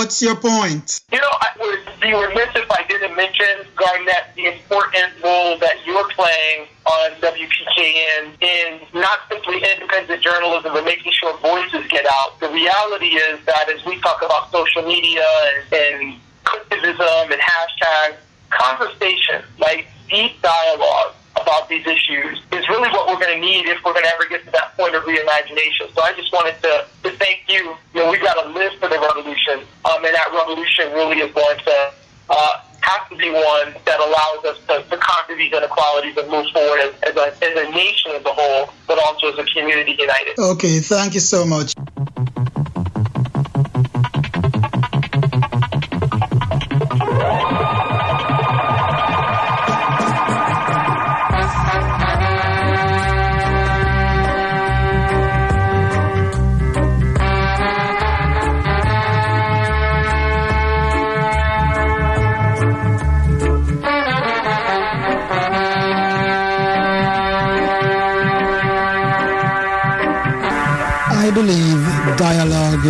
what's your point? You know, I would be remiss if I didn't mention, Garnett, the important role that you're playing on WPKN in not simply independent journalism, but making sure voices get out. The reality is that as we talk about social media and, and criticism and hashtags, conversation, like deep dialogue about these issues is really what we're going to need if we're going to ever get to that point of reimagination. So I just wanted to, to thank you. You know, we've got to live for the revolution, um, and that revolution really is going to uh, have to be one that allows us to, to conquer these inequalities and move forward as, as, a, as a nation as a whole, but also as a community united. Okay, thank you so much.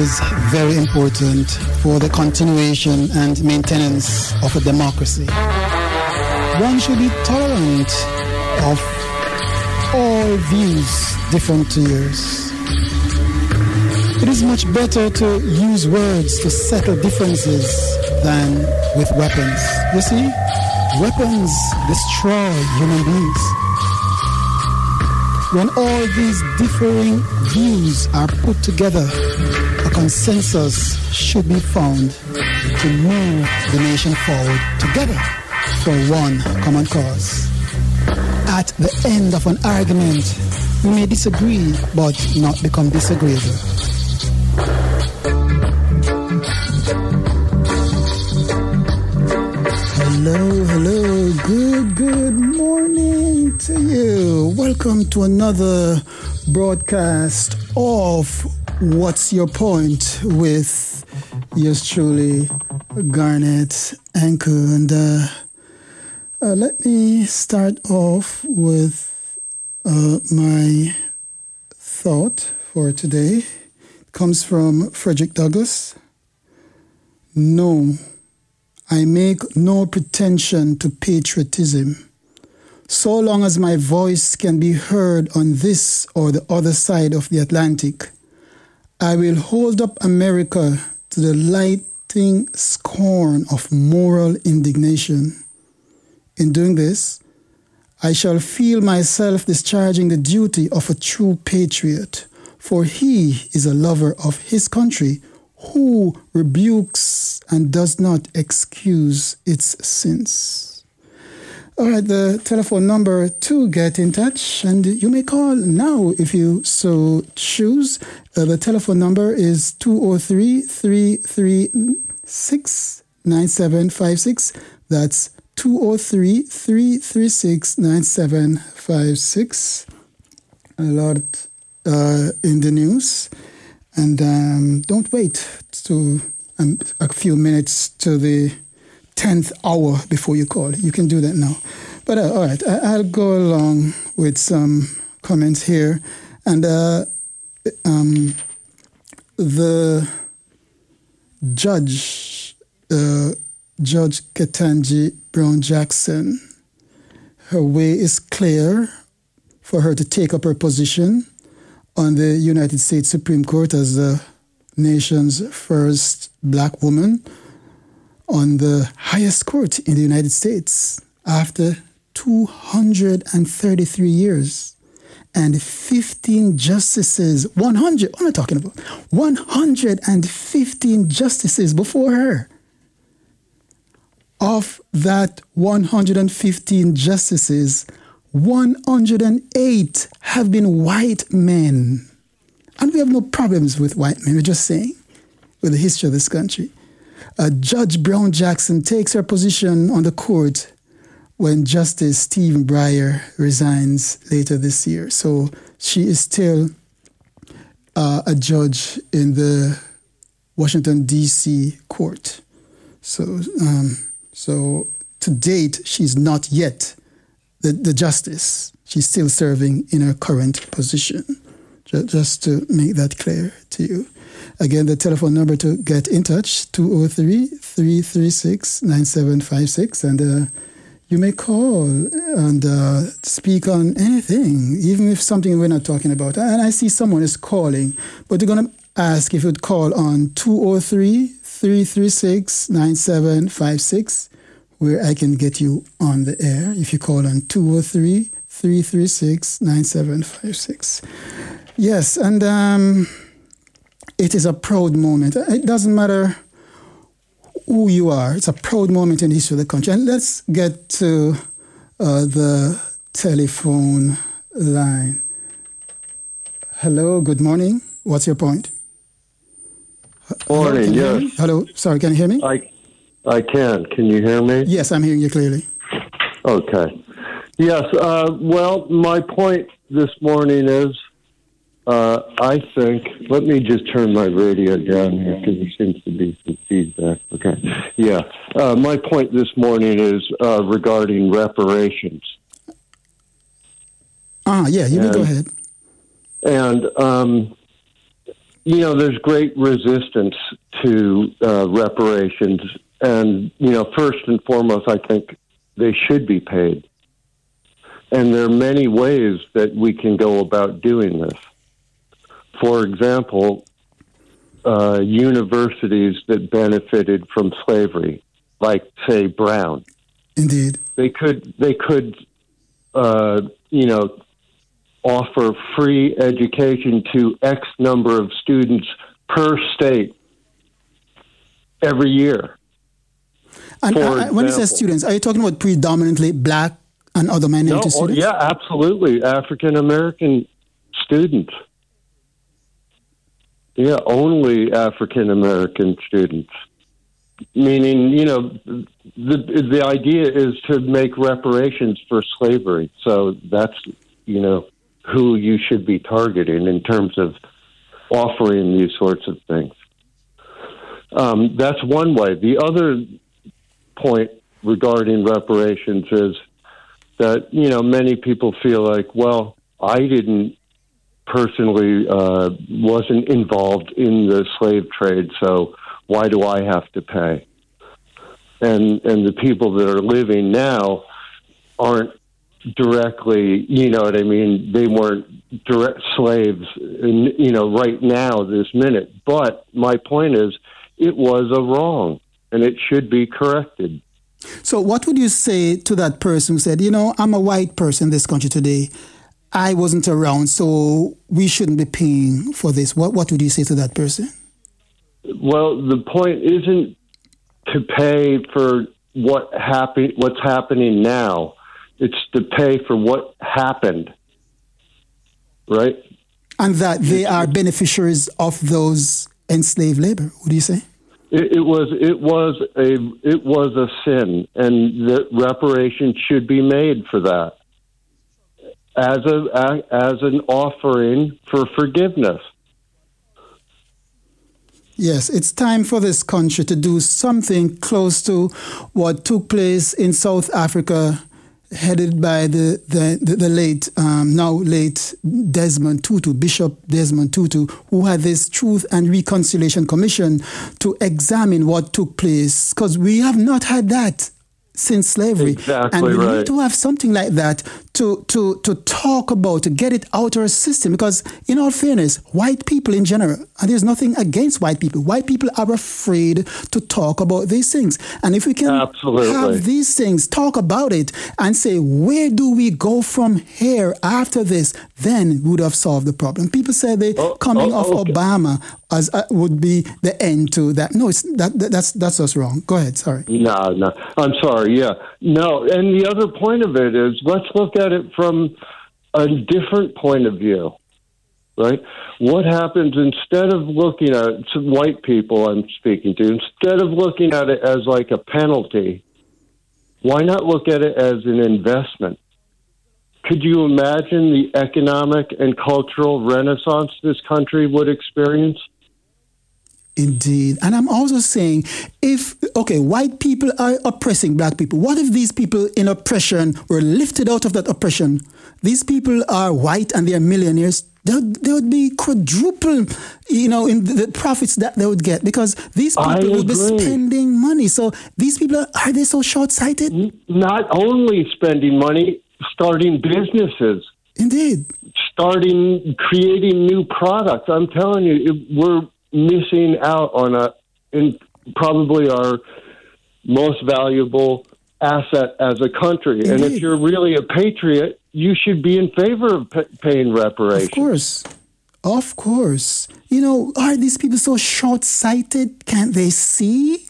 Is very important for the continuation and maintenance of a democracy. One should be tolerant of all views different to yours. It is much better to use words to settle differences than with weapons. You see, weapons destroy human beings. When all these differing views are put together, consensus should be found to move the nation forward together for one common cause. At the end of an argument, we may disagree but not become disagreeable. Hello, hello, good, good morning to you. Welcome to another broadcast of What's Your Point with yours truly, Garnett Anchor. And uh, uh, let me start off with uh, my thought for today. It comes from Frederick Douglass. No I make no pretension to patriotism. So long as my voice can be heard on this or the other side of the Atlantic, I will hold up America to the lighting scorn of moral indignation. In doing this, I shall feel myself discharging the duty of a true patriot, for he is a lover of his country who rebukes and does not excuse its sins. All right, the telephone number to get in touch, and you may call now if you so choose. Uh, the telephone number is 203 336 9756. That's 203 336 9756. A lot uh, in the news. And um, don't wait to um, a few minutes to the 10th hour before you call. You can do that now. But uh, all right, I, will go along with some comments here. And uh, um, the judge, uh, Judge Ketanji Brown Jackson, her way is clear for her to take up her position on the United States Supreme Court as the nation's first black woman on the highest court in the United States after 233 years and 15 justices, 100, what am I talking about? 115 justices before her. Of that 115 justices, 108 have been white men. And we have no problems with white men. We're just saying, with the history of this country. Uh, Judge Brown Jackson takes her position on the court when Justice Stephen Breyer resigns later this year. So she is still uh, a judge in the Washington, D.C. court. So, um, so to date, she's not yet the, the justice. She's still serving in her current position. just to make that clear to you. Again, the telephone number to get in touch, 203 336 9756. And uh, you may call and uh, speak on anything, even if something we're not talking about. And I see someone is calling, but you're going to ask if you'd call on 203 336 9756, where I can get you on the air if you call on 203 336 9756. Yes, and um, it is a proud moment. It doesn't matter who you are, it's a proud moment in the history of the country. And let's get to uh, the telephone line. Hello, good morning. What's your point? Morning, Hello, yes. Hello, sorry, can you hear me? I, I can. Can you hear me? Yes, I'm hearing you clearly. Okay. Yes. Uh, well, my point this morning is uh, I think, let me just turn my radio down here because there seems to be some feedback. Okay. Yeah. Uh, my point this morning is uh, regarding reparations. Ah, yeah, you may go ahead. And, um, you know, there's great resistance to uh, reparations. And, you know, first and foremost, I think they should be paid. And there are many ways that we can go about doing this. For example, uh, universities that benefited from slavery, like, say, Brown, Indeed. they could they could uh, you know offer free education to X number of students per state every year. And For uh, when you say students, are you talking about predominantly black and other No, minority oh, students? yeah, absolutely, African American students. Yeah, only African American students. Meaning, you know, the the idea is to make reparations for slavery. So that's you know who you should be targeting in terms of offering these sorts of things. Um, that's one way. The other point regarding reparations is that you know many people feel like, well, I didn't personally uh, wasn't involved in the slave trade, so why do I have to pay? And and the people that are living now aren't directly, you know what I mean? They weren't direct slaves, in, you know, right now this minute. But my point is, it was a wrong, and it should be corrected. So, what would you say to that person who said, you know, I'm a white person in this country today. I wasn't around, so we shouldn't be paying for this. What, what would you say to that person? Well, the point isn't to pay for what happen what's happening now. It's to pay for what happened. Right? And that they are beneficiaries of those enslaved labor, What do you say? It, it was it was a it was a sin, and the reparation should be made for that as a as an offering for forgiveness. Yes, it's time for this country to do something close to what took place in South Africa, headed by the, the, the, the late, um, now late Desmond Tutu, Bishop Desmond Tutu, who had this Truth and Reconciliation Commission to examine what took place. Because we have not had that since slavery. Exactly and we right. need to have something like that to, to, to talk about, to get it out of our system. Because, in all fairness, white people in general, and there's nothing against white people, white people are afraid to talk about these things. And if we can Absolutely. have these things, talk about it, and say, where do we go from here after this, then we would have solved the problem. People say the Oh, coming oh, of okay. Obama as uh, would be the end to that. No, it's that, that that's that's us wrong. Go ahead. Sorry. No, no. I'm sorry. Yeah. No. And the other point of it is let's look at it from a different point of view, right? What happens instead of looking at it, white people I'm speaking to, instead of looking at it as like a penalty, why not look at it as an investment? Could you imagine the economic and cultural renaissance this country would experience? Indeed. And I'm also saying if, okay, white people are oppressing black people, what if these people in oppression were lifted out of that oppression? These people are white and they are millionaires. They would, they would be quadruple, you know, in the, profits that they would get because these people would be spending money. So these people, are, are they so short sighted? Not only spending money, starting businesses, Indeed. starting creating new products. I'm telling you, it, we're missing out on a in probably our most valuable asset as a country. And if you're really a patriot, you should be in favor of pa paying reparations. Of course. Of course. You know, are these people so short sighted? Can't they see?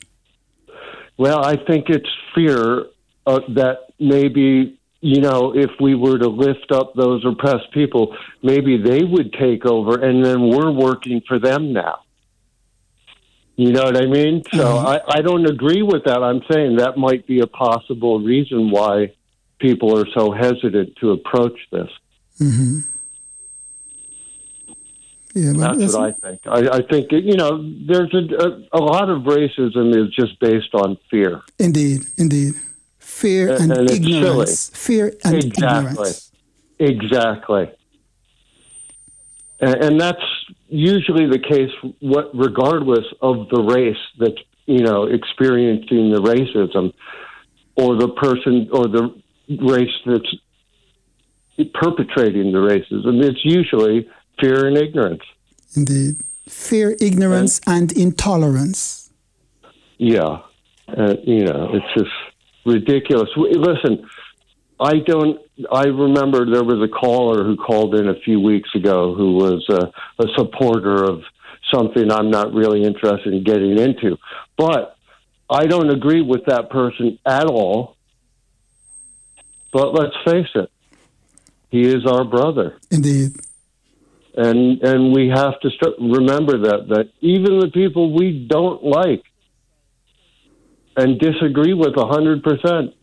Well, I think it's fear uh, that maybe you know if we were to lift up those oppressed people, maybe they would take over, and then we're working for them now. You know what I mean? So mm-hmm. I, I don't agree with that. I'm saying that might be a possible reason why people are so hesitant to approach this. Mm-hmm. Yeah, but That's what I think. I, I think you know there's a, a a lot of racism is just based on fear. Indeed, indeed. Fear And- and, and ignorance. Fear and Exactly. ignorance. Exactly. And, and that's usually the case, what regardless of the race that's you know experiencing the racism, or the person or the race that's perpetrating the racism. It's usually fear and ignorance. Indeed. Fear, ignorance, and intolerance. Yeah, uh, you know, it's just ridiculous. Listen, I don't. I remember there was a caller who called in a few weeks ago who was a, a supporter of something I'm not really interested in getting into, but I don't agree with that person at all. But let's face it, he is our brother Indeed. and and we have to start, remember that that even the people we don't like and disagree with a hundred percent,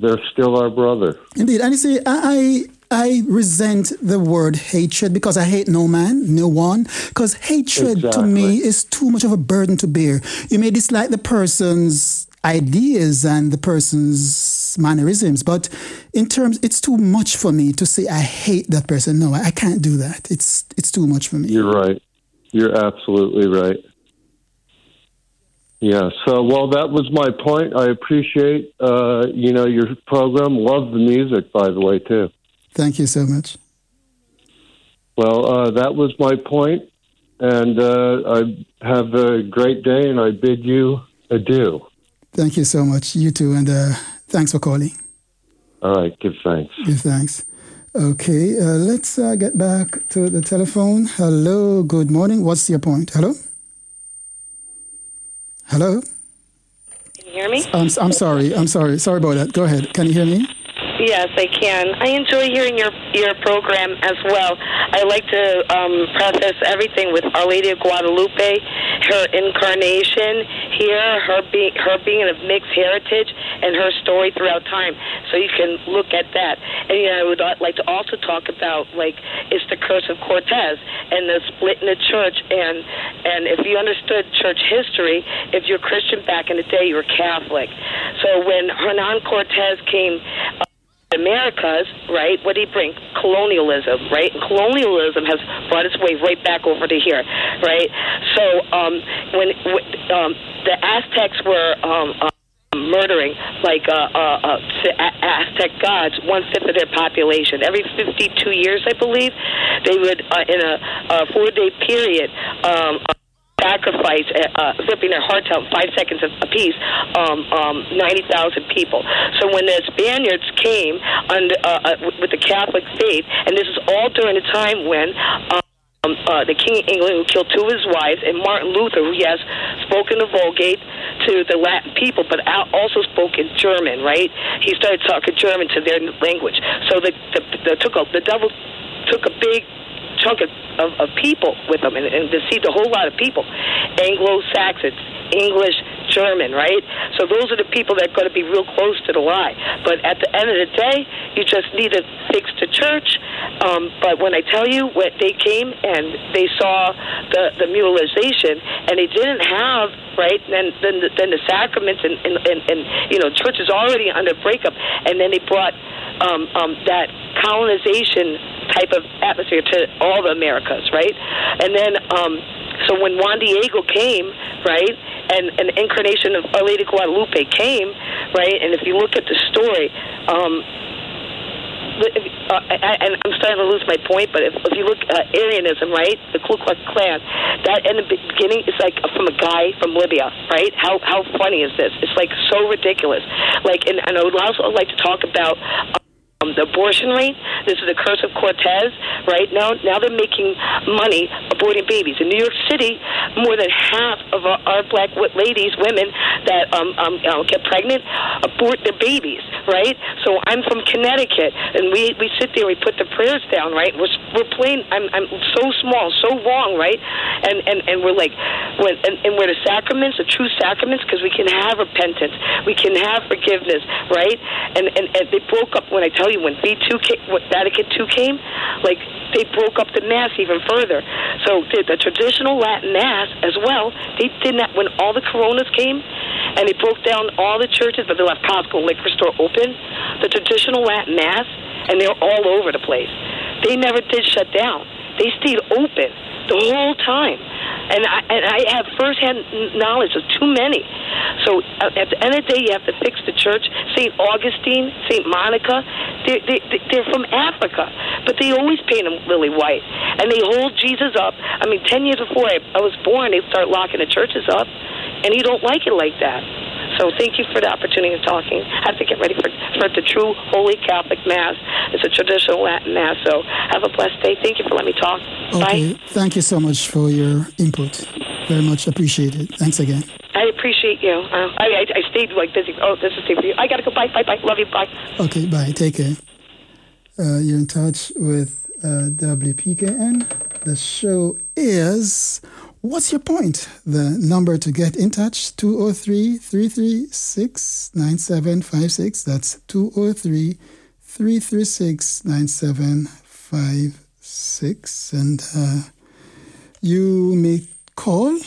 they're still our brother. Indeed. And you see, I, I I resent the word hatred because I hate no man, no one. Because hatred to me is too much of a burden to bear. You may dislike the person's ideas and the person's mannerisms, but in terms, it's too much for me to say I hate that person. No, I can't do that. It's it's too much for me. You're right. You're absolutely right. Yeah. So, well, that was my point. I appreciate, uh, you know, your program. Love the music, by the way, too. Thank you so much. Well, uh, that was my point, and uh, I have a great day, and I bid you adieu. Thank you so much. You too, and uh, thanks for calling. All right, give thanks. Give thanks. Okay, uh, let's uh, get back to the telephone. Hello, good morning. What's your point? Hello? Hello? Can you hear me? I'm, I'm sorry. I'm sorry. Sorry about that. Go ahead. Can you hear me? Yes, I can. I enjoy hearing your your program as well. I like to um, preface everything with Our Lady of Guadalupe, her incarnation here, her being her being of mixed heritage, and her story throughout time. So you can look at that. And you know, I would like to also talk about like it's the curse of Cortez and the split in the church. And and if you understood church history, if you're Christian back in the day, you were Catholic. So when Hernan Cortez came. Uh, Americas, right? What did he bring? Colonialism, right? Colonialism has brought its way right back over to here, right? So um, when, when um, the Aztecs were um, uh, murdering like uh, uh, uh, A- Aztec gods, one fifth of their population. Every 52 years, I believe, they would, uh, in a, a four day period, um, sacrifice, uh, uh, ripping their hearts out five seconds a, a um, um, 90,000 people. So when the Spaniards came under, uh, uh, with- the Catholic faith, and this is all during the time when um, uh, the King of England, who killed two of his wives, and Martin Luther, who has spoken the Vulgate to the Latin people, but also spoke in German, right? He started talking German to their language. So the, the, the, took a, the devil took a big chunk of, of, of people with them and, and deceived a whole lot of people. Anglo Saxons, English, German, right? So those are the people that are going to be real close to the lie. But at the end of the day, you just need to fix the church. Um, but when I tell you, when they came and they saw the the mutilization, and they didn't have right then then the, then the sacraments and, and and and you know church is already under breakup, and then they brought um, um, that colonization type of atmosphere to all the Americas, right? And then, um, so when Juan Diego came, right, and an incarnation of Our Lady Guadalupe came, right, and if you look at the story, um, uh, I, and I'm starting to lose my point, but if, if you look at uh, Aryanism, right, the Ku Klux Klan, that in the beginning is like from a guy from Libya, right? How how funny is this? It's like so ridiculous. Like, and, and I would also like to talk about. Um, the abortion rate. This is the curse of Cortez, right? Now, now they're making money aborting babies in New York City. More than half of our, our black ladies, women that um, um, get pregnant, abort their babies, right? So I'm from Connecticut, and we we sit there, we put the prayers down, right? We're we're playing. I'm I'm so small, so wrong, right? And and and we're like, and, and we're the sacraments, the true sacraments, because we can have repentance, we can have forgiveness, right? And and, and they broke up when I tell you when V2 came, when Vatican II came, like they broke up the Mass even further. So the, the traditional Latin Mass as well, they did that when all the Coronas came, and they broke down all the churches, but they left Costco liquor store open. The traditional Latin Mass, and they're all over the place. They never did shut down. They stayed open the whole time and I, and I have firsthand knowledge of too many. So uh, at the end of the day, you have to fix the church. St. Augustine, St. Monica, they're, they, they're from Africa, but they always paint them lily white. And they hold Jesus up. I mean, 10 years before I, I was born, they start locking the churches up, and you don't like it like that. So thank you for the opportunity of talking. I have to get ready for, for the true Holy Catholic Mass. It's a traditional Latin Mass. So have a blessed day. Thank you for letting me talk. Okay. Bye. Thank you so much for your input. Very much appreciated. Thanks again. I appreciate you. Uh, I, I, I stayed like busy. Oh, this is for you. I gotta go. Bye, bye, bye. Love you. Bye. Okay, bye. Take care. Uh, you're in touch with uh, WPKN. The show is What's your point? The number to get in touch 203 336 9756. That's 203 336 9756. And uh, you may call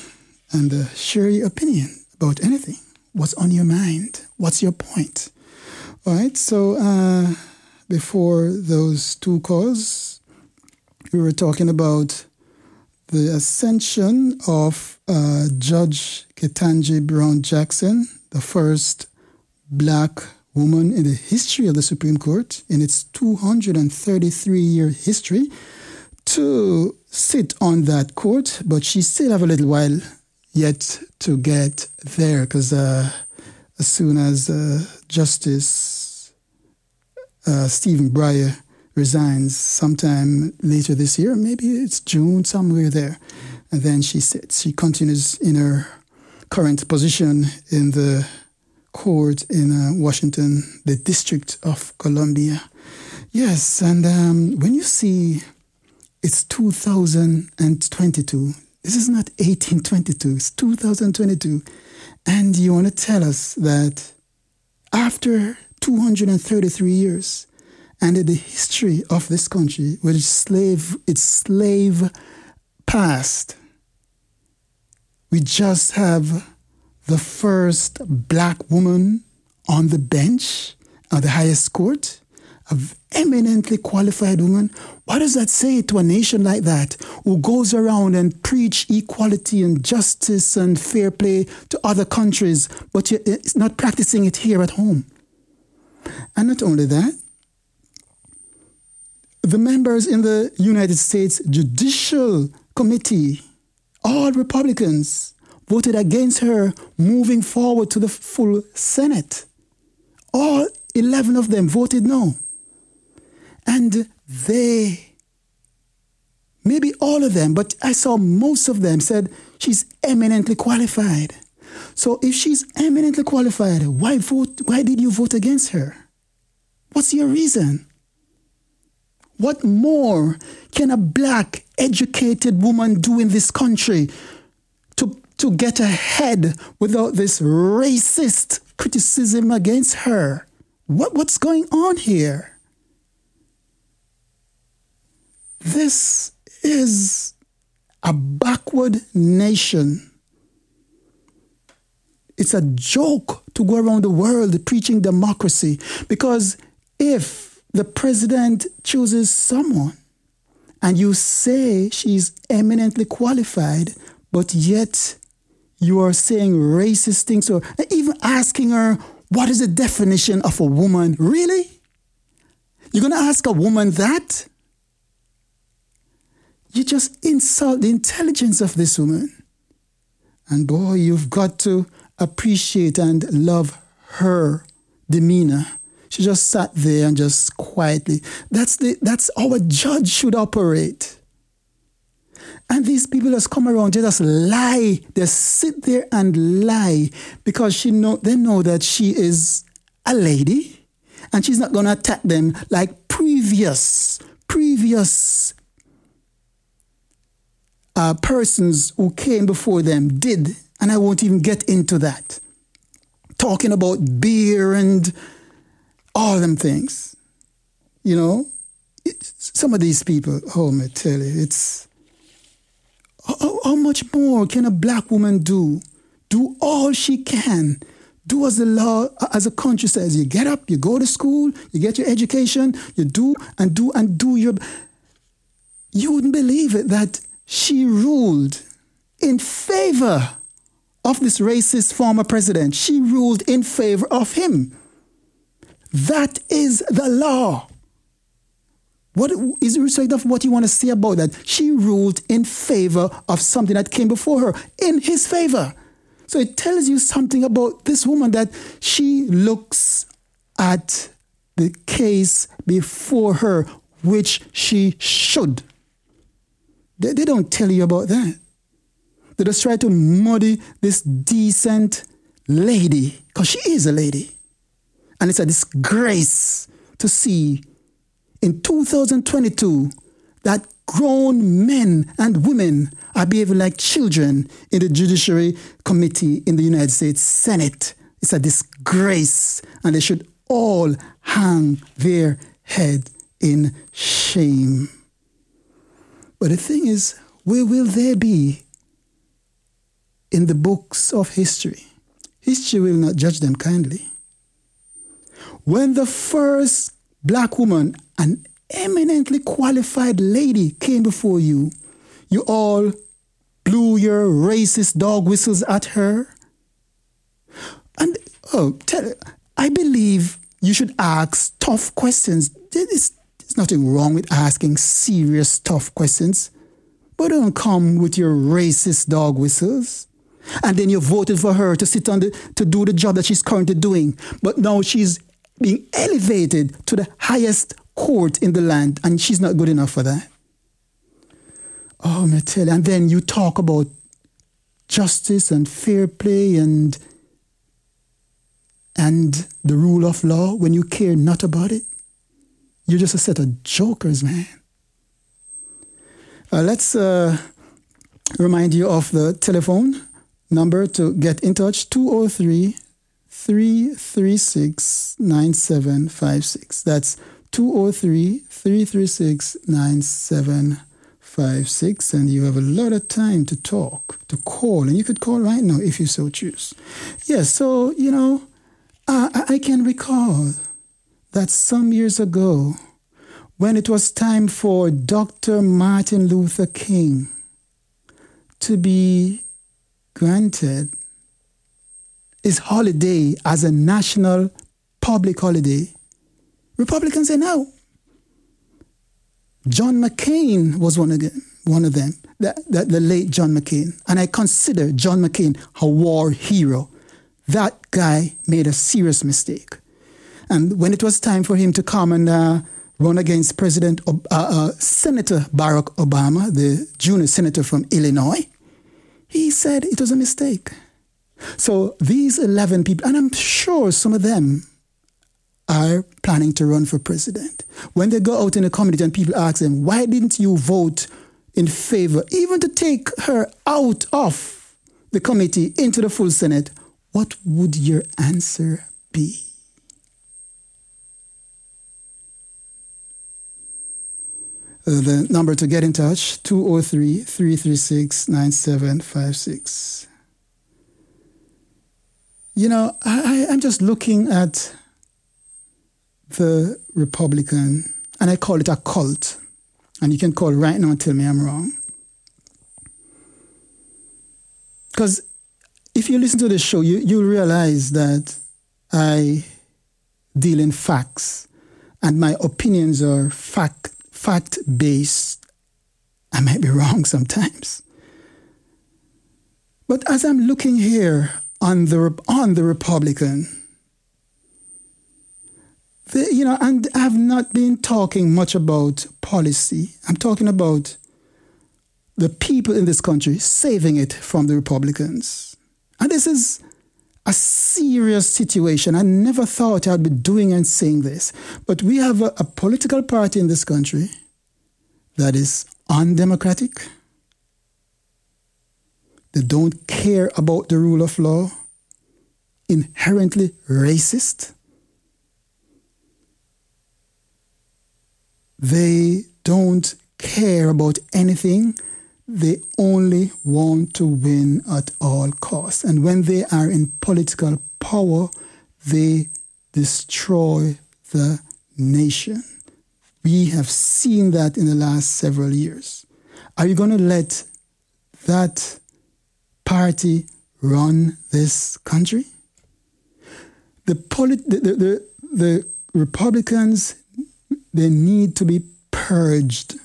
and uh, share your opinion about anything. What's on your mind? What's your point? All right, so uh, before those two calls, we were talking about the ascension of uh, Judge Ketanji Brown Jackson, the first black woman in the history of the Supreme Court, in its 233 year history, to sit on that court, but she still have a little while yet to get there because uh, as soon as uh, Justice uh, Stephen Breyer resigns sometime later this year. Maybe it's June, somewhere there. And then she sits. She continues in her current position in the court in uh, Washington, the District of Columbia. Yes, and um, when you see it's 2022, this is not 1822, it's 2022, and you want to tell us that after 233 years, and in the history of this country, with its slave, its slave past, we just have the first black woman on the bench of the highest court, an eminently qualified woman. What does that say to a nation like that who goes around and preach equality and justice and fair play to other countries, but eh, it's not practicing it here at home? And not only that, the members in the United States Judicial Committee, all Republicans, voted against her moving forward to the full Senate. All 11 of them voted no. And they, maybe all of them, but I saw most of them said she's eminently qualified. So if she's eminently qualified, why vote why did you vote against her? What's your reason? What more can a black, educated woman do in this country to to get ahead without this racist criticism against her. What, what's going on here? This is a backward nation. It's a joke to go around the world preaching democracy because if the president chooses someone and you say she's eminently qualified, but yet you are saying racist things or even asking her, what is the definition of a woman? Really? You're going to ask a woman that? You just insult the intelligence of this woman. And boy, you've got to appreciate and love her demeanor. She just sat there and just quietly. That's the that's how a judge should operate. And these people just come around, they just lie. They sit there and lie because she know they know that she is a lady and she's not gonna attack them like previous previous uh, persons who came before them did. And I won't even get into that. Talking about beer and all them things. You know, some of these people, oh, me tell you, it's how, how much more can a black woman do? Do all she can. Do as the law, as a country says. You get up, you go to school, you get your education, you do and do and do your. You wouldn't believe it that she ruled in favor of this racist former president. She ruled in favor of him. That is the law. What is the respect of what you want to say about that? She ruled in favor of something that came before her, in his favor. So it tells you something about this woman that she looks at the case before her, which she should. They, they don't tell you about that. They just try to muddy this decent lady, because she is a lady. And it's a disgrace to see in 2022 that grown men and women are behaving like children in the Judiciary Committee in the United States Senate. It's a disgrace, and they should all hang their head in shame. But the thing is, where will they be in the books of history? History will not judge them kindly. When the first black woman, an eminently qualified lady, came before you, you all blew your racist dog whistles at her. And oh, tell, I believe you should ask tough questions. There's, there's nothing wrong with asking serious, tough questions, but don't come with your racist dog whistles. And then you voted for her to sit on the to do the job that she's currently doing, but now she's being elevated to the highest court in the land, and she's not good enough for that. Oh, you. And then you talk about justice and fair play and and the rule of law when you care not about it. You're just a set of jokers, man. Uh, let's uh, remind you of the telephone number to get in touch 203 336 9756. That's 203 336 9756. And you have a lot of time to talk, to call. And you could call right now if you so choose. Yes, yeah, so, you know, I, I can recall that some years ago, when it was time for Dr. Martin Luther King to be granted his holiday as a national public holiday, Republicans say no. John McCain was one of them, one of them the, the, the late John McCain. And I consider John McCain a war hero. That guy made a serious mistake. And when it was time for him to come and uh, run against President uh, uh, Senator Barack Obama, the junior senator from Illinois, he said it was a mistake. So these 11 people, and I'm sure some of them are planning to run for president. When they go out in the community and people ask them, why didn't you vote in favor, even to take her out of the committee into the full Senate, what would your answer be? Uh, the number to get in touch 203 336 9756. You know, I, I'm just looking at the Republican, and I call it a cult. And you can call right now and tell me I'm wrong. Because if you listen to the show, you, you realize that I deal in facts and my opinions are fact fact based. I might be wrong sometimes. But as I'm looking here on the on the Republican, you know, and I've not been talking much about policy. I'm talking about the people in this country saving it from the Republicans. And this is a serious situation. I never thought I'd be doing and saying this. But we have a, a political party in this country that is undemocratic. They don't care about the rule of law, inherently racist. They don't care about anything they only want to win at all costs. And when they are in political power, they destroy the nation. We have seen that in the last several years. Are you going to let that party run this country? The, polit- the, the, the, the Republicans, they need to be purged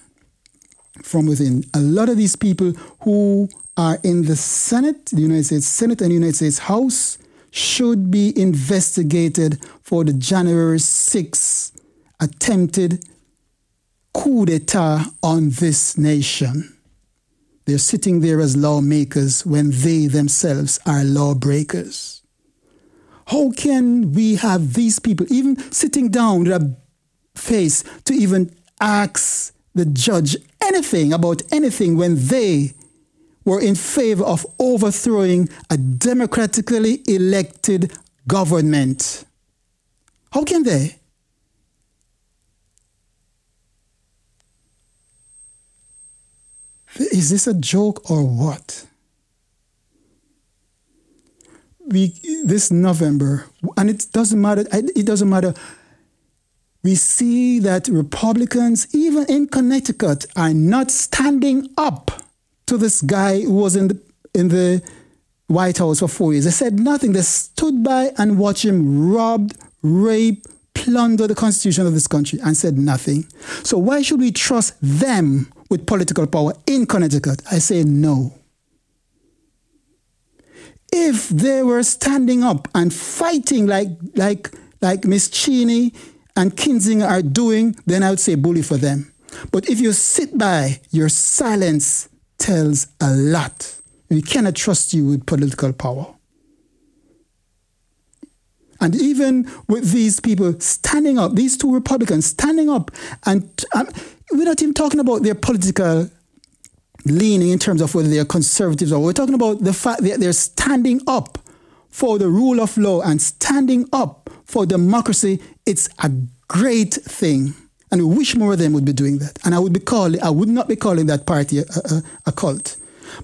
from within. A lot of these people who are in the Senate, the United States Senate and United States House, should be investigated for the January 6th attempted coup d'etat on this nation. They're sitting there as lawmakers when they themselves are lawbreakers. How can we have these people even sitting down with a face to even ask the judge anything about anything when they were in favor of overthrowing a democratically elected government. How can they? Is this a joke or what? We this November, and it doesn't matter. It doesn't matter we see that Republicans, even in Connecticut, are not standing up to this guy who was in the, in the White House for four years. They said nothing. They stood by and watched him rob, rape, plunder the Constitution of this country and said nothing. So why should we trust them with political power in Connecticut? I say no. If they were standing up and fighting like like like Miss Cheney and Kinzinger are doing, then I would say bully for them. But if you sit by, your silence tells a lot. We cannot trust you with political power. And even with these people standing up, these two Republicans standing up, and um, we're not even talking about their political leaning in terms of whether they're conservatives or we're talking about the fact that they're standing up for the rule of law and standing up for democracy, it's a great thing. And we wish more of them would be doing that. And I would be calling, I would not be calling that party a, a, a cult.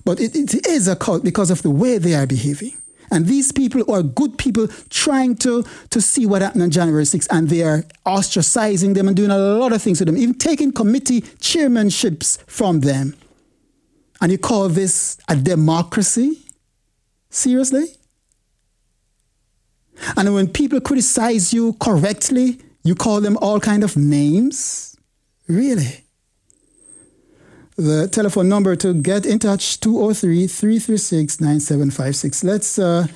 But it, it is a cult because of the way they are behaving. And these people are good people trying to, to see what happened on January 6th, and they are ostracizing them and doing a lot of things to them, even taking committee chairmanships from them. And you call this a democracy? Seriously? And when people criticize you correctly, you call them all kind of names? Really? The telephone number to get in touch 203-336-9756. Let's uh,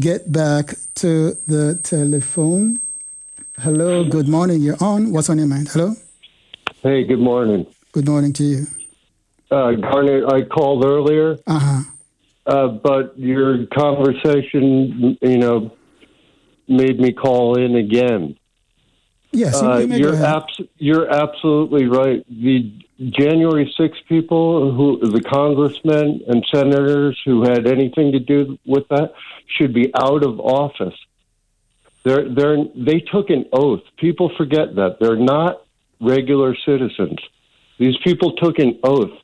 get back to the telephone. Hello, good morning. You're on. What's on your mind? Hello? Hey, good morning. Good morning to you. Uh, Garnett, I called earlier. Uh-huh. Uh, but your conversation, you know, made me call in again. Yes, Uh, you you're abs- you're absolutely right. The January 6 people, who the congressmen and senators who had anything to do with that, should be out of office. They're, they're, they took an oath. People forget that. They're not regular citizens. These people took an oath,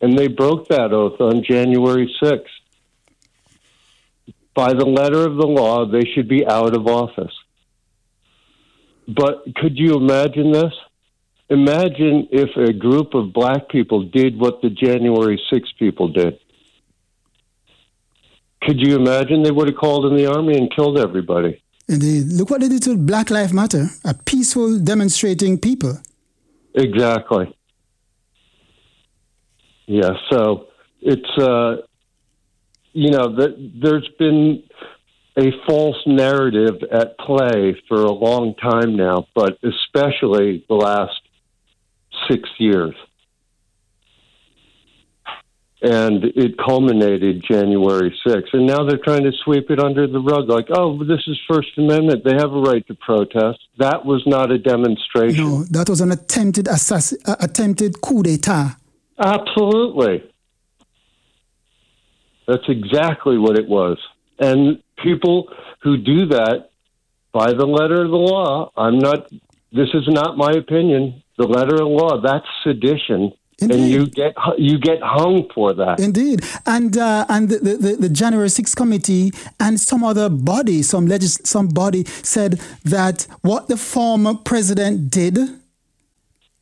and they broke that oath on January 6th. By the letter of the law, they should be out of office. But could you imagine this? Imagine if a group of black people did what the January 6 people did. Could you imagine they would have called in the army and killed everybody? Indeed. Look what they did to Black Lives Matter, a peaceful demonstrating people. Exactly. Yeah, so it's, uh, you know, that there's been a false narrative at play for a long time now, but especially the last six years. And it culminated January 6th. And now they're trying to sweep it under the rug like, oh, this is First Amendment. They have a right to protest. That was not a demonstration. No, that was an attempted, assass- uh, attempted coup d'etat. Absolutely. That's exactly what it was. And people who do that by the letter of the law, I'm not, this is not my opinion. The letter of law, that's sedition. Indeed. And you get you get hung for that. Indeed, and uh, and the, the, the January 6th committee and some other body, some legis- some body said that what the former president did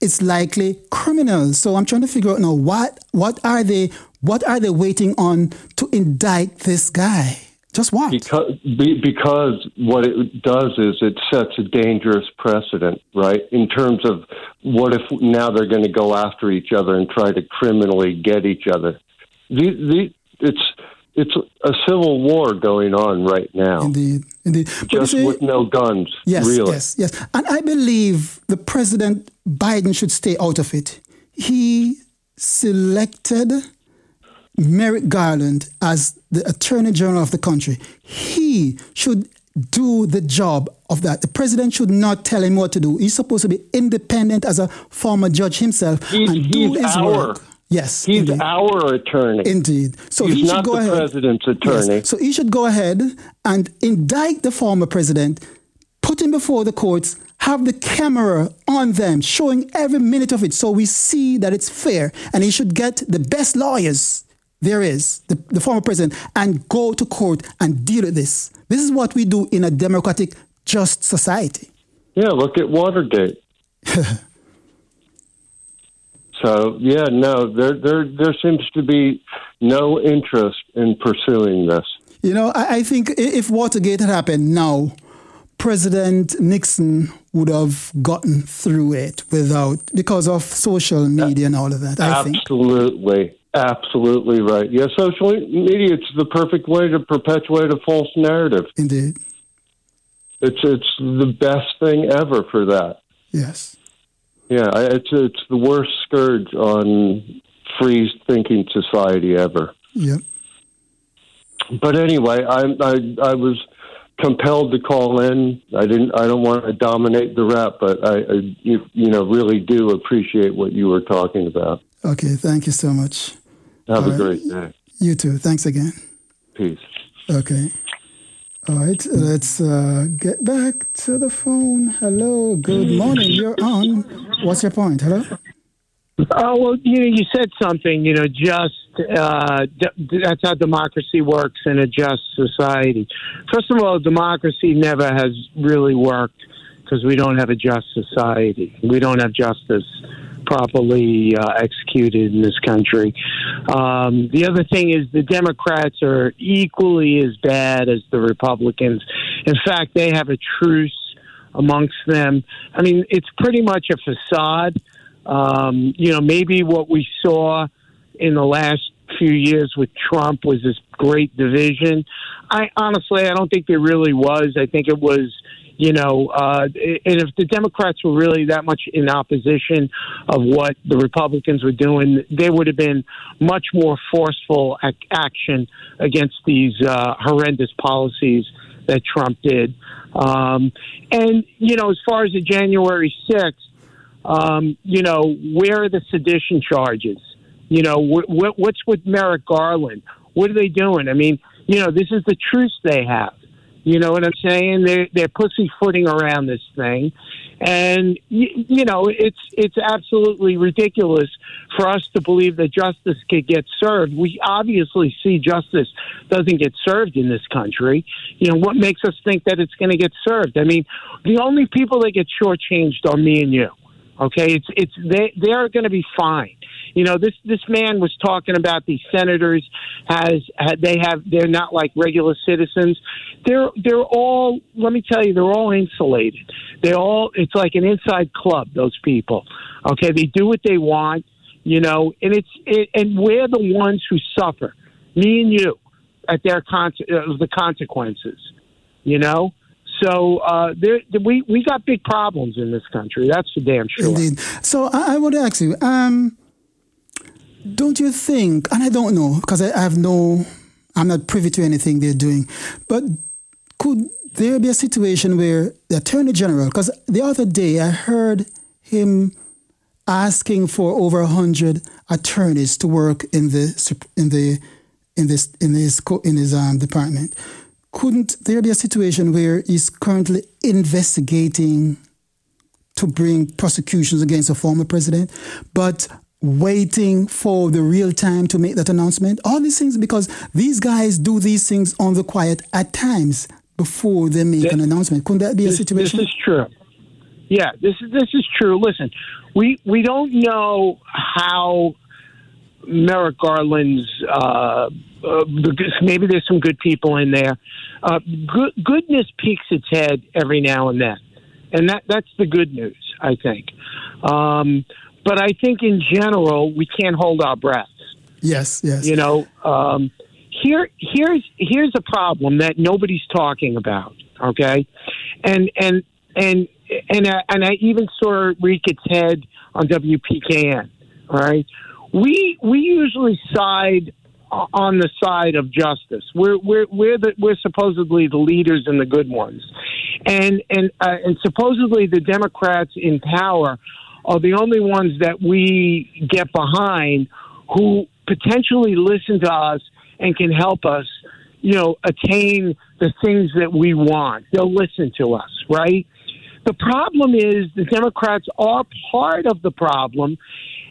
is likely criminal. So I'm trying to figure out now what what are they what are they waiting on to indict this guy? Just what? Because, be, because what it does is it sets a dangerous precedent, right? In terms of what if now they're going to go after each other and try to criminally get each other. The, the, it's it's a civil war going on right now. Indeed, indeed. Just see, with no guns. Yes, really. yes, yes. And I believe the president Biden should stay out of it. He selected Merrick Garland as the Attorney General of the country. He should do the job of that. The president should not tell him what to do. He's supposed to be independent as a former judge himself He's, and do his our, work. Yes, He's indeed. our attorney. Indeed. So He's he should not go the ahead. president's attorney. Yes. So he should go ahead and indict the former president, put him before the courts, have the camera on them, showing every minute of it, so we see that it's fair. And he should get the best lawyers there is, the, the former president, and go to court and deal with this. This is what we do in a democratic, just society. Yeah, look at Watergate. so yeah, no, there there there seems to be no interest in pursuing this. You know, I, I think if Watergate had happened now, President Nixon would have gotten through it without because of social media and all of that. I think. Absolutely. Right. Yeah, social media it's the perfect way to perpetuate a false narrative. Indeed. It's it's the best thing ever for that. Yes. Yeah, it's it's the worst scourge on free thinking society ever. Yep. But anyway, I I I was compelled to call in. I didn't. I don't want to dominate the rap, but I, I you, you know really do appreciate what you were talking about. Okay. Thank you so much. Have All a right. great day. You too. Thanks again. Peace. Okay. All right. Let's uh, get back to the phone. Hello. Good morning. You're on. What's your point? Hello. Oh well, you know, you said something. You know, just uh, d- that's how democracy works in a just society. First of all, democracy never has really worked because we don't have a just society. We don't have justice properly uh, executed in this country. Um, the other thing is the Democrats are equally as bad as the Republicans. In fact, they have a truce amongst them. I mean, it's pretty much a facade. Um, you know, maybe what we saw in the last few years with Trump was this great division. I honestly, I don't think there really was. I think it was, you know, uh, and if the Democrats were really that much in opposition of what the Republicans were doing, there would have been much more forceful ac- action against these uh, horrendous policies that Trump did. Um, and, you know, as far as the January 6th, Um, you know, where are the sedition charges? You know, wh- wh- what's with Merrick Garland? What are they doing? I mean, you know, this is the truce they have. You know what I'm saying? They're they're pussyfooting around this thing, and you, you know it's it's absolutely ridiculous for us to believe that justice could get served. We obviously see justice doesn't get served in this country. You know what makes us think that it's going to get served? I mean, the only people that get shortchanged are me and you. Okay, it's it's they they are going to be fine. You know, this this man was talking about these senators has they have they're not like regular citizens. They're they're all let me tell you they're all insulated. They all it's like an inside club. Those people, okay, they do what they want. You know, and it's it, and we're the ones who suffer. Me and you at their con- uh, the consequences. You know, so uh, there, we we got big problems in this country. That's for damn sure. Indeed. So I, I want to ask you, um, don't you think? And I don't know because I, I have no, I'm not privy to anything they're doing. But could there be a situation where the attorney general? Because the other day I heard him asking for over hundred attorneys to work in the in the in this in his in his um, department couldn't there be a situation where he's currently investigating to bring prosecutions against a former president, but waiting for the real time to make that announcement? All these things because these guys do these things on the quiet at times before they make an announcement. Couldn't that be this, a situation? This is true. Yeah, this is this is true. Listen, we we don't know how Merrick Garland's uh, uh, maybe there's some good people in there. Uh, good, goodness peeks its head every now and then, and that that's the good news, I think. Um, but I think in general we can't hold our breaths. Yes, yes. You know, um, here here's here's a problem that nobody's talking about. Okay, and and and and I, and I even saw it reek its head on WPKN. All right, we we usually side on the side of justice. We're we're we're the, we're supposedly the leaders and the good ones, and and uh, and supposedly the Democrats in power are the only ones that we get behind who potentially listen to us and can help us, you know, attain the things that we want. They'll listen to us, right? The problem is the Democrats are part of the problem,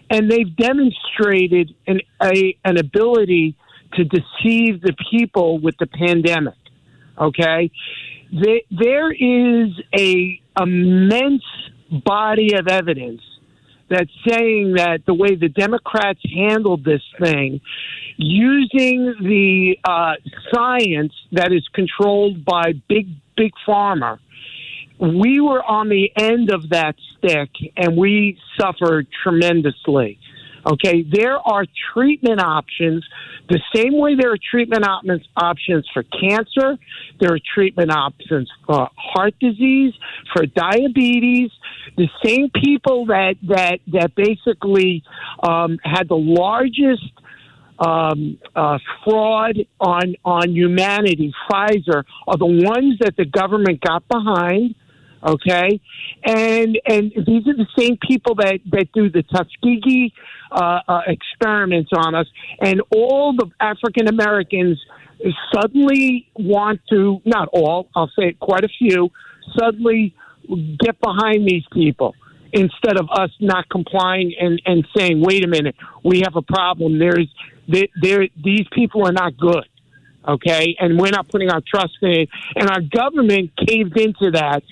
and they've demonstrated an a, an ability to deceive the people with the pandemic. Okay, there is a immense body of evidence that's saying that the way the Democrats handled this thing, using the uh, science that is controlled by big big pharma, we were on the end of that stick and we suffered tremendously. Okay, there are treatment options the same way there are treatment op- options for cancer, there are treatment options for heart disease, for diabetes. The same people that that that basically um, had the largest um, uh, fraud on on humanity, Pfizer, are the ones that the government got behind okay and and these are the same people that that do the tuskegee uh, uh, experiments on us and all the african americans suddenly want to not all i'll say it, quite a few suddenly get behind these people instead of us not complying and and saying wait a minute we have a problem there's there, there these people are not good okay? And we're not putting our trust in it. And our government caved into that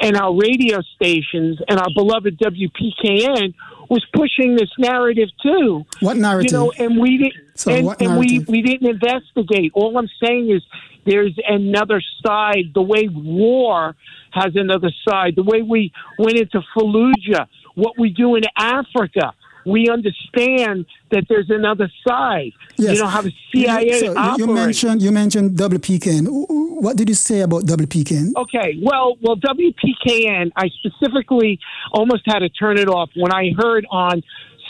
and our radio stations and our beloved WPKN was pushing this narrative too. What narrative? You know, and we didn't. So and, and we we didn't investigate. All I'm saying is there's another side. The way war has another side. The way we went into Fallujah. What we do in Africa we understand that there's another side. Yes. You know how the CIA so operates. you mentioned you mentioned WPKN. What did you say about WPKN? Okay, well, well, WPKN, I specifically almost had to turn it off when I heard on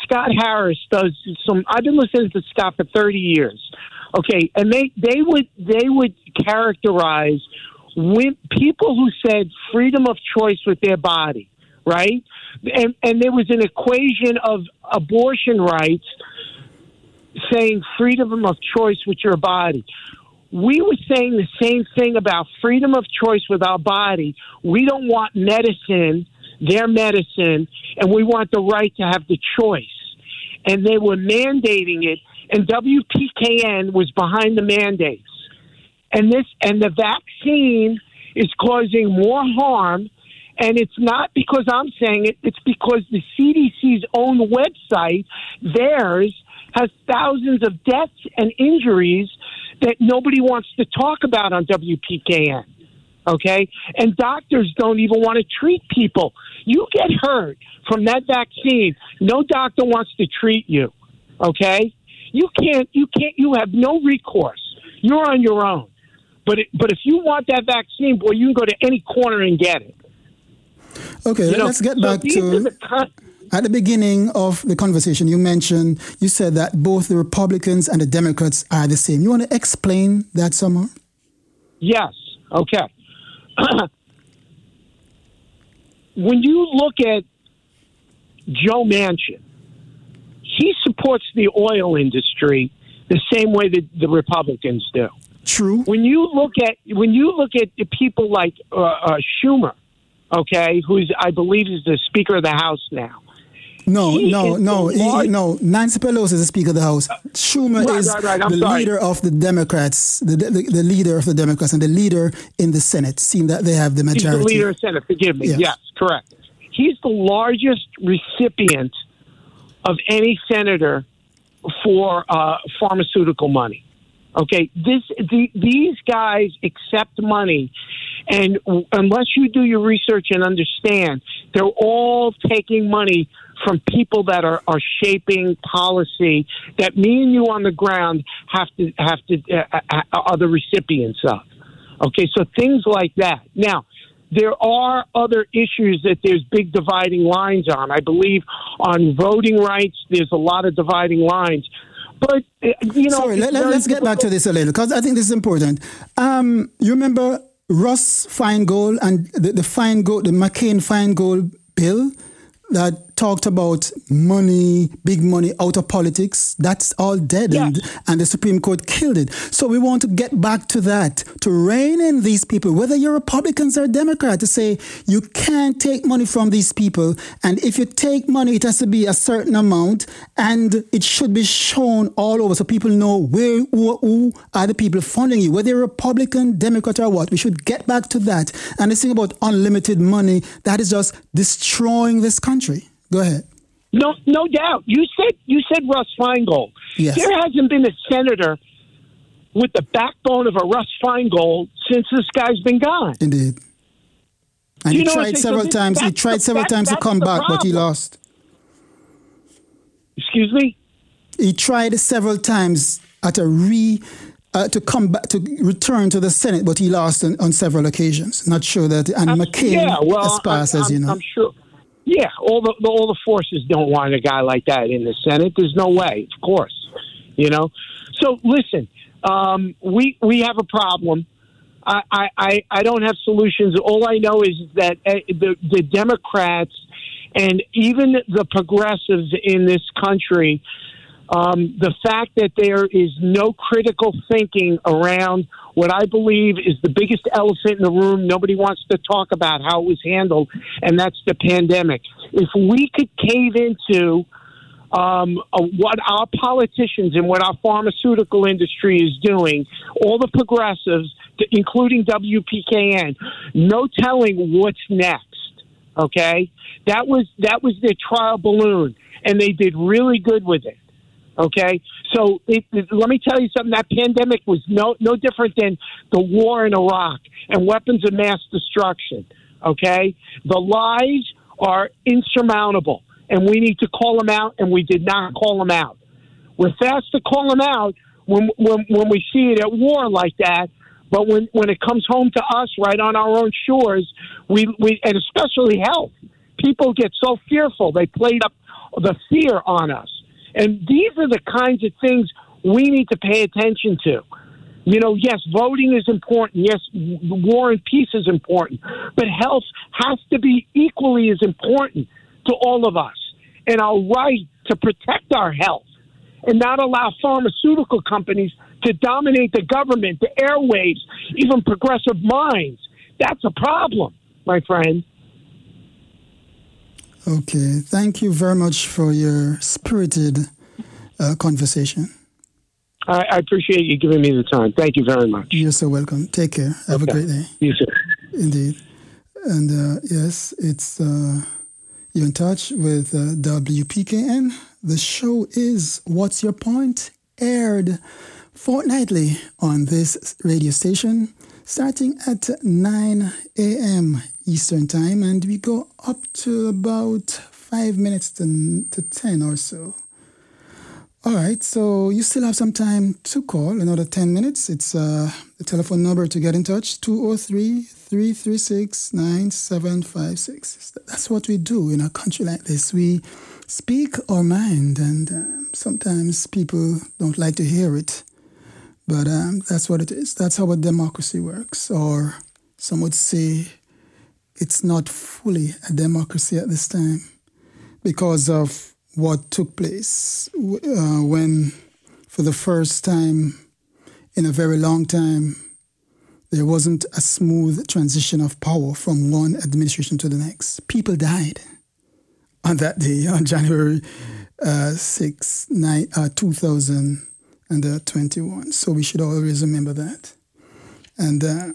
Scott Harris does some. I've been listening to Scott for thirty years. Okay, and they they would they would characterize when people who said freedom of choice with their body. Right? And and there was an equation of abortion rights saying freedom of choice with your body. We were saying the same thing about freedom of choice with our body. We don't want medicine, their medicine, and we want the right to have the choice. And they were mandating it, and WPKN was behind the mandates. And this and the vaccine is causing more harm and it's not because I'm saying it, it's because the CDC's own website, theirs, has thousands of deaths and injuries that nobody wants to talk about on WPKN. Okay? And doctors don't even want to treat people. You get hurt from that vaccine, no doctor wants to treat you. Okay? You can't, you can't, you have no recourse. You're on your own. But, it, but if you want that vaccine, boy, you can go to any corner and get it. Okay, you let's know, get back so to. At the beginning of the conversation, you mentioned, you said that both the Republicans and the Democrats are the same. You want to explain that some more? Yes. Okay. when you look at Joe Manchin, he supports the oil industry the same way that the Republicans do. True. When you look at when you look at people like uh, uh, Schumer, okay, who's I believe is the Speaker of the House now. No, he no, no, he, no. Nancy Pelosi is the Speaker of the House. Schumer right, is right, right. the sorry. leader of the Democrats, the, the, the leader of the Democrats, and the leader in the Senate. Seeing that they have the majority. He's the leader of the Senate. Forgive me. Yes, yes correct. He's the largest recipient of any senator for uh, pharmaceutical money. Okay, this the, these guys accept money, and unless you do your research and understand, they're all taking money from people that are, are shaping policy that me and you on the ground have to have to uh, uh, uh, are the recipients of. Okay, so things like that. Now, there are other issues that there's big dividing lines on. I believe on voting rights, there's a lot of dividing lines. But uh, you know, sorry, let, us get back to this a little because I think this is important. Um, you remember Russ Feingold and the, the Feingold, the McCain Feingold bill that talked about money, big money out of politics. That's all dead, yes. and, and the Supreme Court killed it. So we want to get back to that, to rein in these people, whether you're Republicans or Democrats, to say you can't take money from these people. And if you take money, it has to be a certain amount, and it should be shown all over so people know where who, who are the people funding you, whether you're Republican, Democrat, or what. We should get back to that. And this thing about unlimited money, that is just destroying this country. Go ahead. No, no doubt. You said you said Russ Feingold. Yes. There hasn't been a senator with the backbone of a Russ Feingold since this guy's been gone. Indeed. And he tried several times. He tried several times to come back, problem. but he lost. Excuse me. He tried several times at a re uh, to come back to return to the Senate, but he lost on, on several occasions. Not sure that and McCain yeah, well, passed, I'm, as you know. I'm sure. Yeah, all the, the all the forces don't want a guy like that in the Senate. There's no way, of course, you know. So listen, um, we we have a problem. I, I, I don't have solutions. All I know is that uh, the the Democrats and even the progressives in this country um, the fact that there is no critical thinking around what I believe is the biggest elephant in the room. Nobody wants to talk about how it was handled, and that's the pandemic. If we could cave into um, uh, what our politicians and what our pharmaceutical industry is doing, all the progressives, including WPKN, no telling what's next. Okay, that was that was their trial balloon, and they did really good with it. Okay, so it, it, let me tell you something. That pandemic was no no different than the war in Iraq and weapons of mass destruction. Okay, the lies are insurmountable, and we need to call them out, and we did not call them out. We're fast to call them out when when when we see it at war like that. But when, when it comes home to us, right on our own shores, we, we and especially health, people get so fearful. They played up the fear on us. And these are the kinds of things we need to pay attention to. You know, yes, voting is important. Yes, war and peace is important. But health has to be equally as important to all of us. And our right to protect our health and not allow pharmaceutical companies to dominate the government, the airwaves, even progressive minds. That's a problem, my friend. Okay. Thank you very much for your spirited uh, conversation. I, I, appreciate you giving me the time. Thank you very much. You're so welcome. Take care. Have okay. a great day. You too. Indeed. And uh, yes, it's uh, you're in touch with uh, WPKN. The show is What's Your Point? aired fortnightly on this radio station starting at 9 a.m. Eastern Time, and we go up to about five minutes to, to 10 or so. All right, so you still have some time to call, another 10 minutes. It's uh, the telephone number to get in touch 203 336 9756. That's what we do in a country like this. We speak our mind, and uh, sometimes people don't like to hear it. But um, that's what it is. That's how a democracy works. Or some would say it's not fully a democracy at this time because of what took place uh, when, for the first time in a very long time, there wasn't a smooth transition of power from one administration to the next. People died on that day, on January uh, 6, nine, uh, 2021. So we should always remember that. And uh,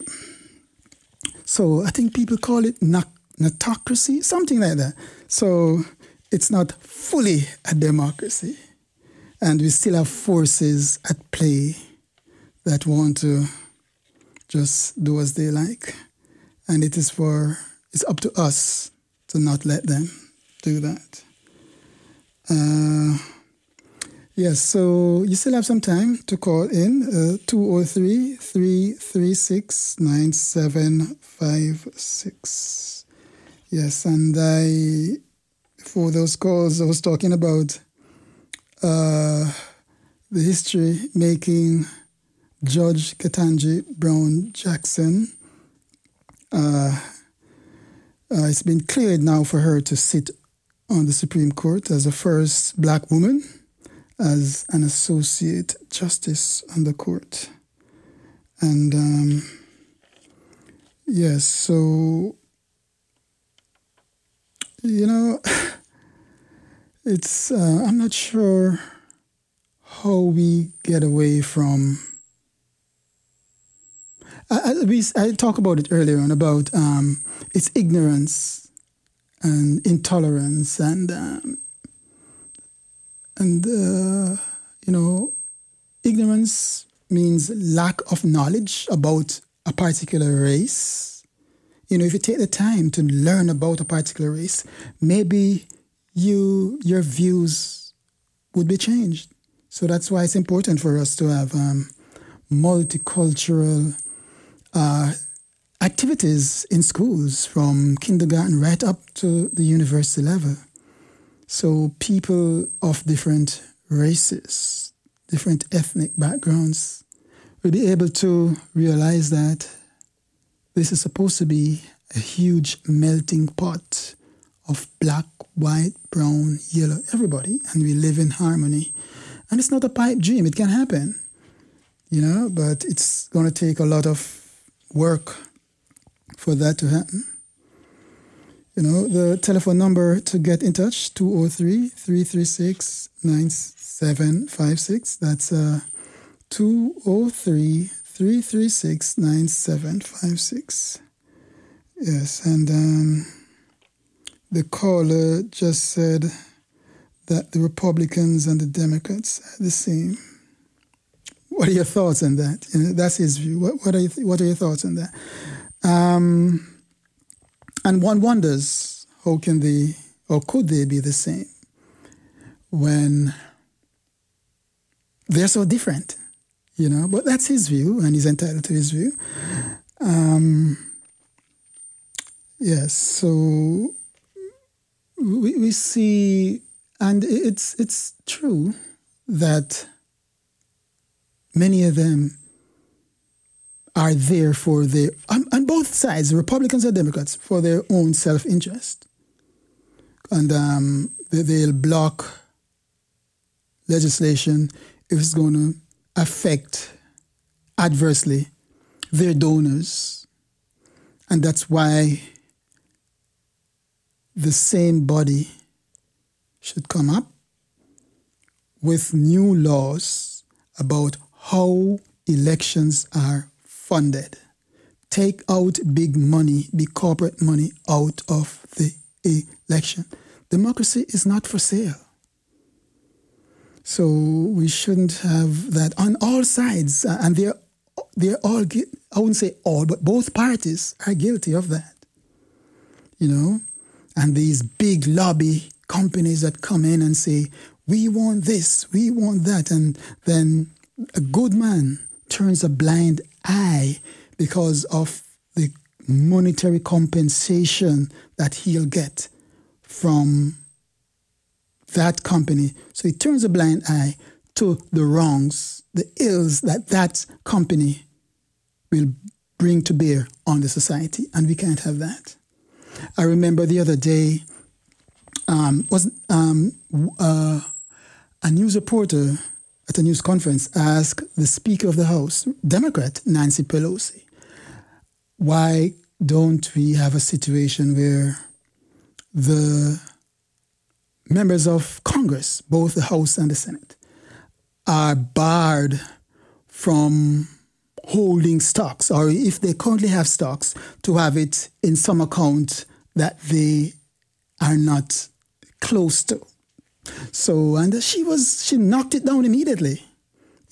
so I think people call it anocracy, something like that. So it's not fully a democracy. And we still have forces at play that want to just do as they like. And it is for, it's up to us to not let them do that. Uh, yes, so you still have some time to call in uh, 203 336 9756. Yes, and I for those calls, I was talking about uh, the history making Judge Ketanji Brown Jackson. Uh, uh, it's been cleared now for her to sit on the Supreme Court as the first black woman as an associate justice on the court. And um, yes, so, you know, it's uh, I'm not sure how we get away from. I, I, we, I talked about it earlier on about um, it's ignorance and intolerance and um, and uh, you know ignorance means lack of knowledge about a particular race. You know, if you take the time to learn about a particular race, maybe you your views would be changed. So that's why it's important for us to have um, multicultural uh, activities in schools from kindergarten right up to the university level. So people of different races, different ethnic backgrounds will be able to realize that this is supposed to be a huge melting pot of black, white, brown, yellow, everybody, and we live in harmony. And it's not a pipe dream, it can happen, you know, but it's going to take a lot of work for that to happen. You know, the telephone number to get in touch, 203 336 9756. That's uh, 203 336 9756. Yes, and um, the caller just said that the Republicans and the Democrats are the same. What are your thoughts on that? You know, that's his view. What, what, are you, what are your thoughts on that? Um, and one wonders how can they or could they be the same when they're so different, you know? But that's his view, and he's entitled to his view. Um, yes, so we, we see, and it's it's true that many of them are there for their, on, on both sides, Republicans and Democrats, for their own self interest. And um, they, they'll block legislation if it's going to affect adversely their donors. And that's why the same body should come up with new laws about how elections are funded. Take out big money, big corporate money out of the election. Democracy is not for sale. So we shouldn't have that on all sides. Uh, and they're, they're all, I wouldn't say all, but both parties are guilty of that. You know? And these big lobby companies that come in and say, we want this, we want that. And then a good man turns a blind eye because of the monetary compensation that he'll get from that company. So he turns a blind eye to the wrongs, the ills that that company will bring to bear on the society. And we can't have that. I remember the other day, um, was um, uh, a news reporter at a news conference asked the Speaker of the House, Democrat Nancy Pelosi, why don't we have a situation where the members of Congress, both the House and the Senate, are barred from holding stocks, or if they currently have stocks, to have it in some account that they are not close to. So, and she was, she knocked it down immediately.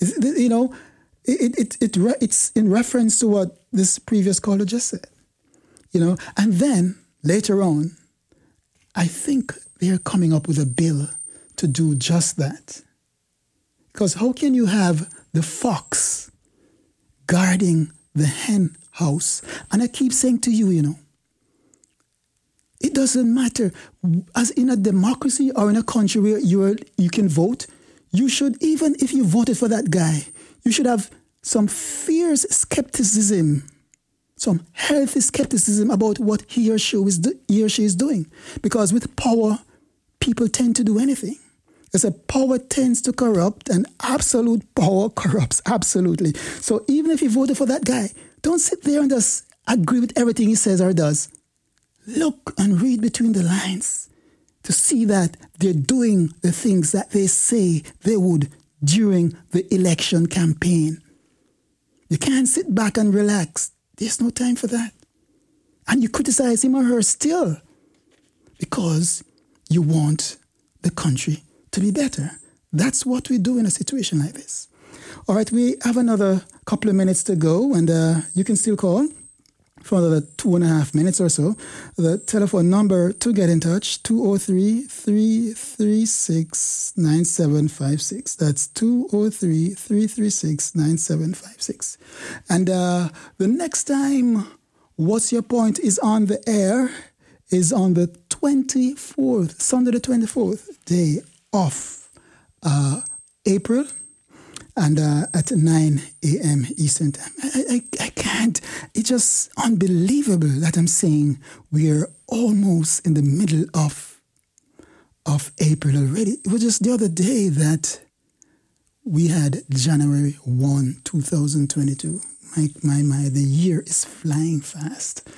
You know, it, it, it, it's in reference to what this previous caller just said. You know, and then later on, I think they're coming up with a bill to do just that. Because how can you have the fox guarding the hen house? And I keep saying to you, you know, it doesn't matter. As in a democracy or in a country where you you can vote, you should even if you voted for that guy, you should have some fierce skepticism, some healthy skepticism about what he or she is do, he or she is doing, because with power, people tend to do anything. As a power tends to corrupt, and absolute power corrupts absolutely. So even if you voted for that guy, don't sit there and just agree with everything he says or does look and read between the lines to see that they're doing the things that they say they would during the election campaign. You can't sit back and relax. There's no time for that. And you criticize him or her still because you want the country to be better. That's what we do in a situation like this. All right, we have another couple of minutes to go, and uh, you can still call for another two and a half minutes or so. The telephone number to get in touch, 203-336-9756. That's 203-336-9756. And uh, the next time What's Your Point is on the air is on the 24th, Sunday the 24th day of uh, April and uh, at 9 a.m. Eastern Time. I, I, I can't. It's just unbelievable that I'm saying we're almost in the middle of of April already. It was just the other day that we had January 1, 2022. My, my, my, the year is flying fast.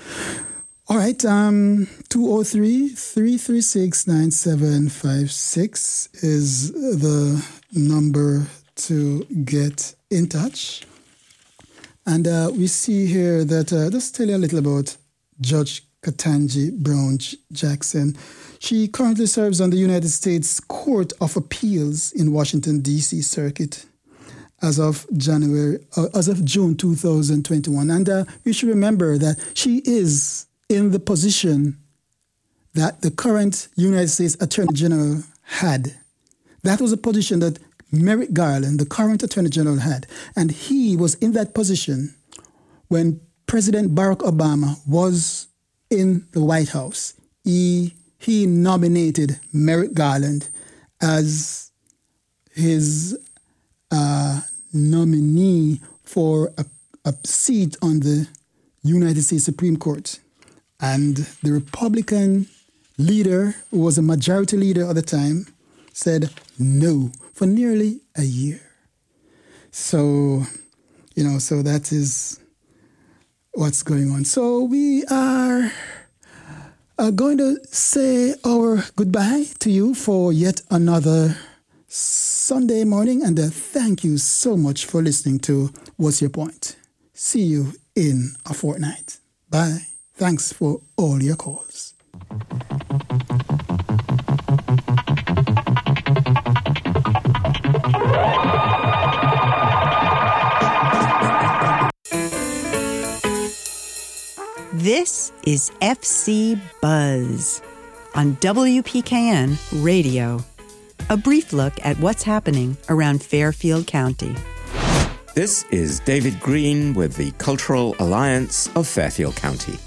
All right, um, 203 336 9756 is the number to get in touch. And uh, we see here that, uh, just tell you a little about Judge Ketanji Brown Jackson. She currently serves on the United States Court of Appeals in Washington, D.C. Circuit as of January, uh, as of June 2021. And uh, you should remember that she is in the position that the current United States Attorney General had. That was a position that Merrick Garland, the current Attorney General, had. And he was in that position when President Barack Obama was in the White House. He, he nominated Merrick Garland as his uh, nominee for a, a seat on the United States Supreme Court. And the Republican leader, who was a majority leader at the time, said no for nearly a year. So, you know, so that is what's going on. So we are uh, going to say our goodbye to you for yet another Sunday morning, and uh, thank you so much for listening to What's Your Point. See you in a fortnight. Bye. Thanks for all your calls. This is FC Buzz on WPKN Radio. A brief look at what's happening around Fairfield County. This is David Green with the Cultural Alliance of Fairfield County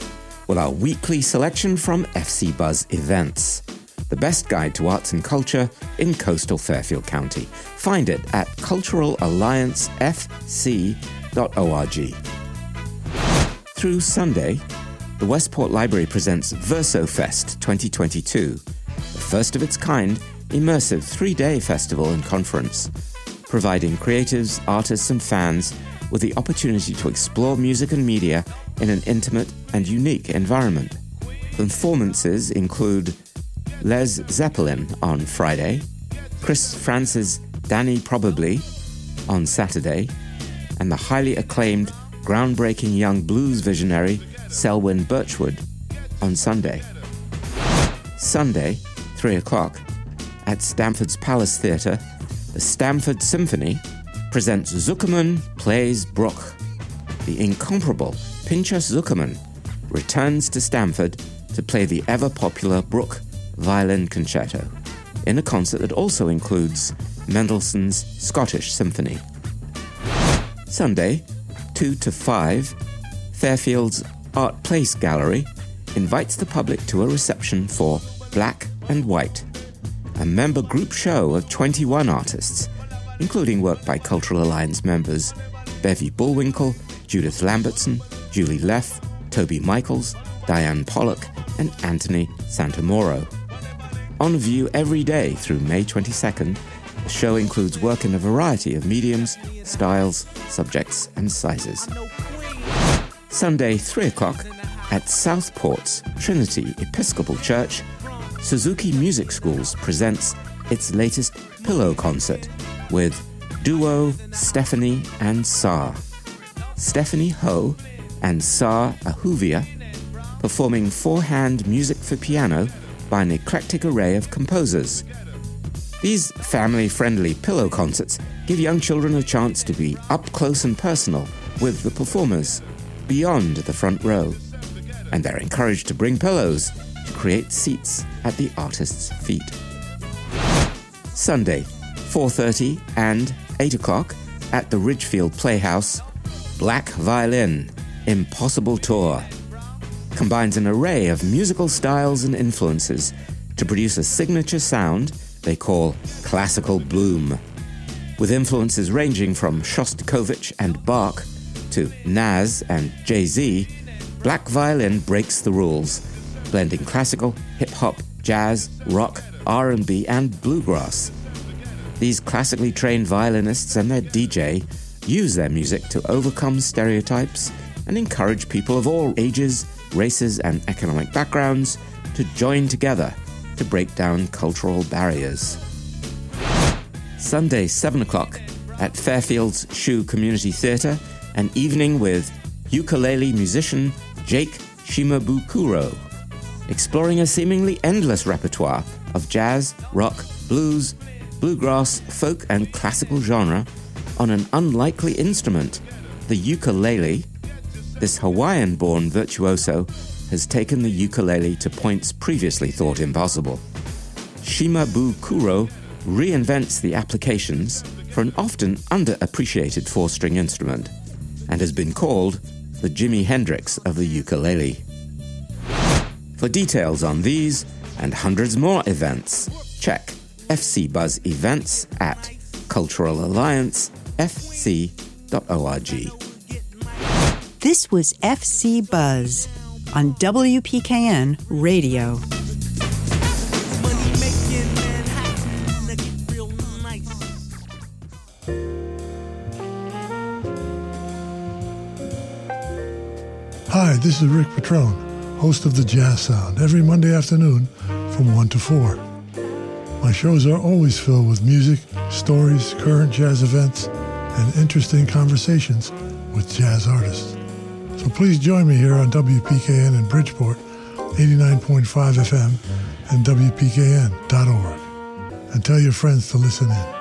with our weekly selection from FC Buzz events. The best guide to arts and culture in coastal Fairfield County. Find it at culturalalliancefc.org. Through Sunday, the Westport Library presents VersoFest 2022, the first of its kind immersive three day festival and conference, providing creatives, artists, and fans with the opportunity to explore music and media in an intimate and unique environment. Performances include Les Zeppelin on Friday, Chris France's Danny Probably on Saturday, and the highly acclaimed groundbreaking young blues visionary Selwyn Birchwood on Sunday. Sunday, 3 o'clock, at Stamford's Palace Theatre, the Stamford Symphony presents Zukerman Plays Bruch. The incomparable Pinchas Zukerman returns to Stamford to play the ever popular Bruch Violin Concerto in a concert that also includes Mendelssohn's Scottish Symphony. Sunday, 2 to 5, Fairfield's Art Place Gallery invites the public to a reception for Black and White, a member group show of 21 artists, including work by Cultural Alliance members Bevy Bullwinkle, Judith Lambertson, Julie Leff, Toby Michaels, Diane Pollock, and Anthony Santamoro. On view every day through May 22nd, the show includes work in a variety of mediums, styles, subjects, and sizes. Sunday, 3 o'clock, at Southport's Trinity Episcopal Church, Suzuki Music Schools presents its latest pillow concert with duo Stephanie and Saar. Stephanie Ho and Saar Ahuvia performing four-hand music for piano by an eclectic array of composers. These family-friendly pillow concerts give young children a chance to be up close and personal with the performers beyond the front row, and they're encouraged to bring pillows to create seats at the artist's feet. Sunday, 4:30 and 8 o'clock at the Ridgefield Playhouse, Black Violin Impossible Tour combines an array of musical styles and influences to produce a signature sound they call classical boom, with influences ranging from Shostakovich and Bach to Nas and Jay-Z, Black Violin breaks the rules, blending classical, hip hop, jazz, rock, R&B, and bluegrass. These classically trained violinists and their DJ use their music to overcome stereotypes and encourage people of all ages, races, and economic backgrounds to join together to break down cultural barriers. Sunday, 7 o'clock, at Fairfield's SHU Community Theatre, an evening with ukulele musician Jake Shimabukuro, exploring a seemingly endless repertoire of jazz, rock, blues, bluegrass, folk, and classical genre on an unlikely instrument, the ukulele. This Hawaiian born virtuoso has taken the ukulele to points previously thought impossible. Shimabukuro reinvents the applications for an often underappreciated four string instrument and has been called the Jimi Hendrix of the ukulele. For details on these and hundreds more events, check FC Buzz events at Cultural Alliance culturalalliancefc.org. This was FC Buzz on WPKN Radio. Hi, this is Rick Petrone, host of the Jazz Sound, every Monday afternoon from 1 to 4. My shows are always filled with music, stories, current jazz events, and interesting conversations with jazz artists. So please join me here on WPKN in Bridgeport, 89.5 FM, and WPKN.org. And tell your friends to listen in.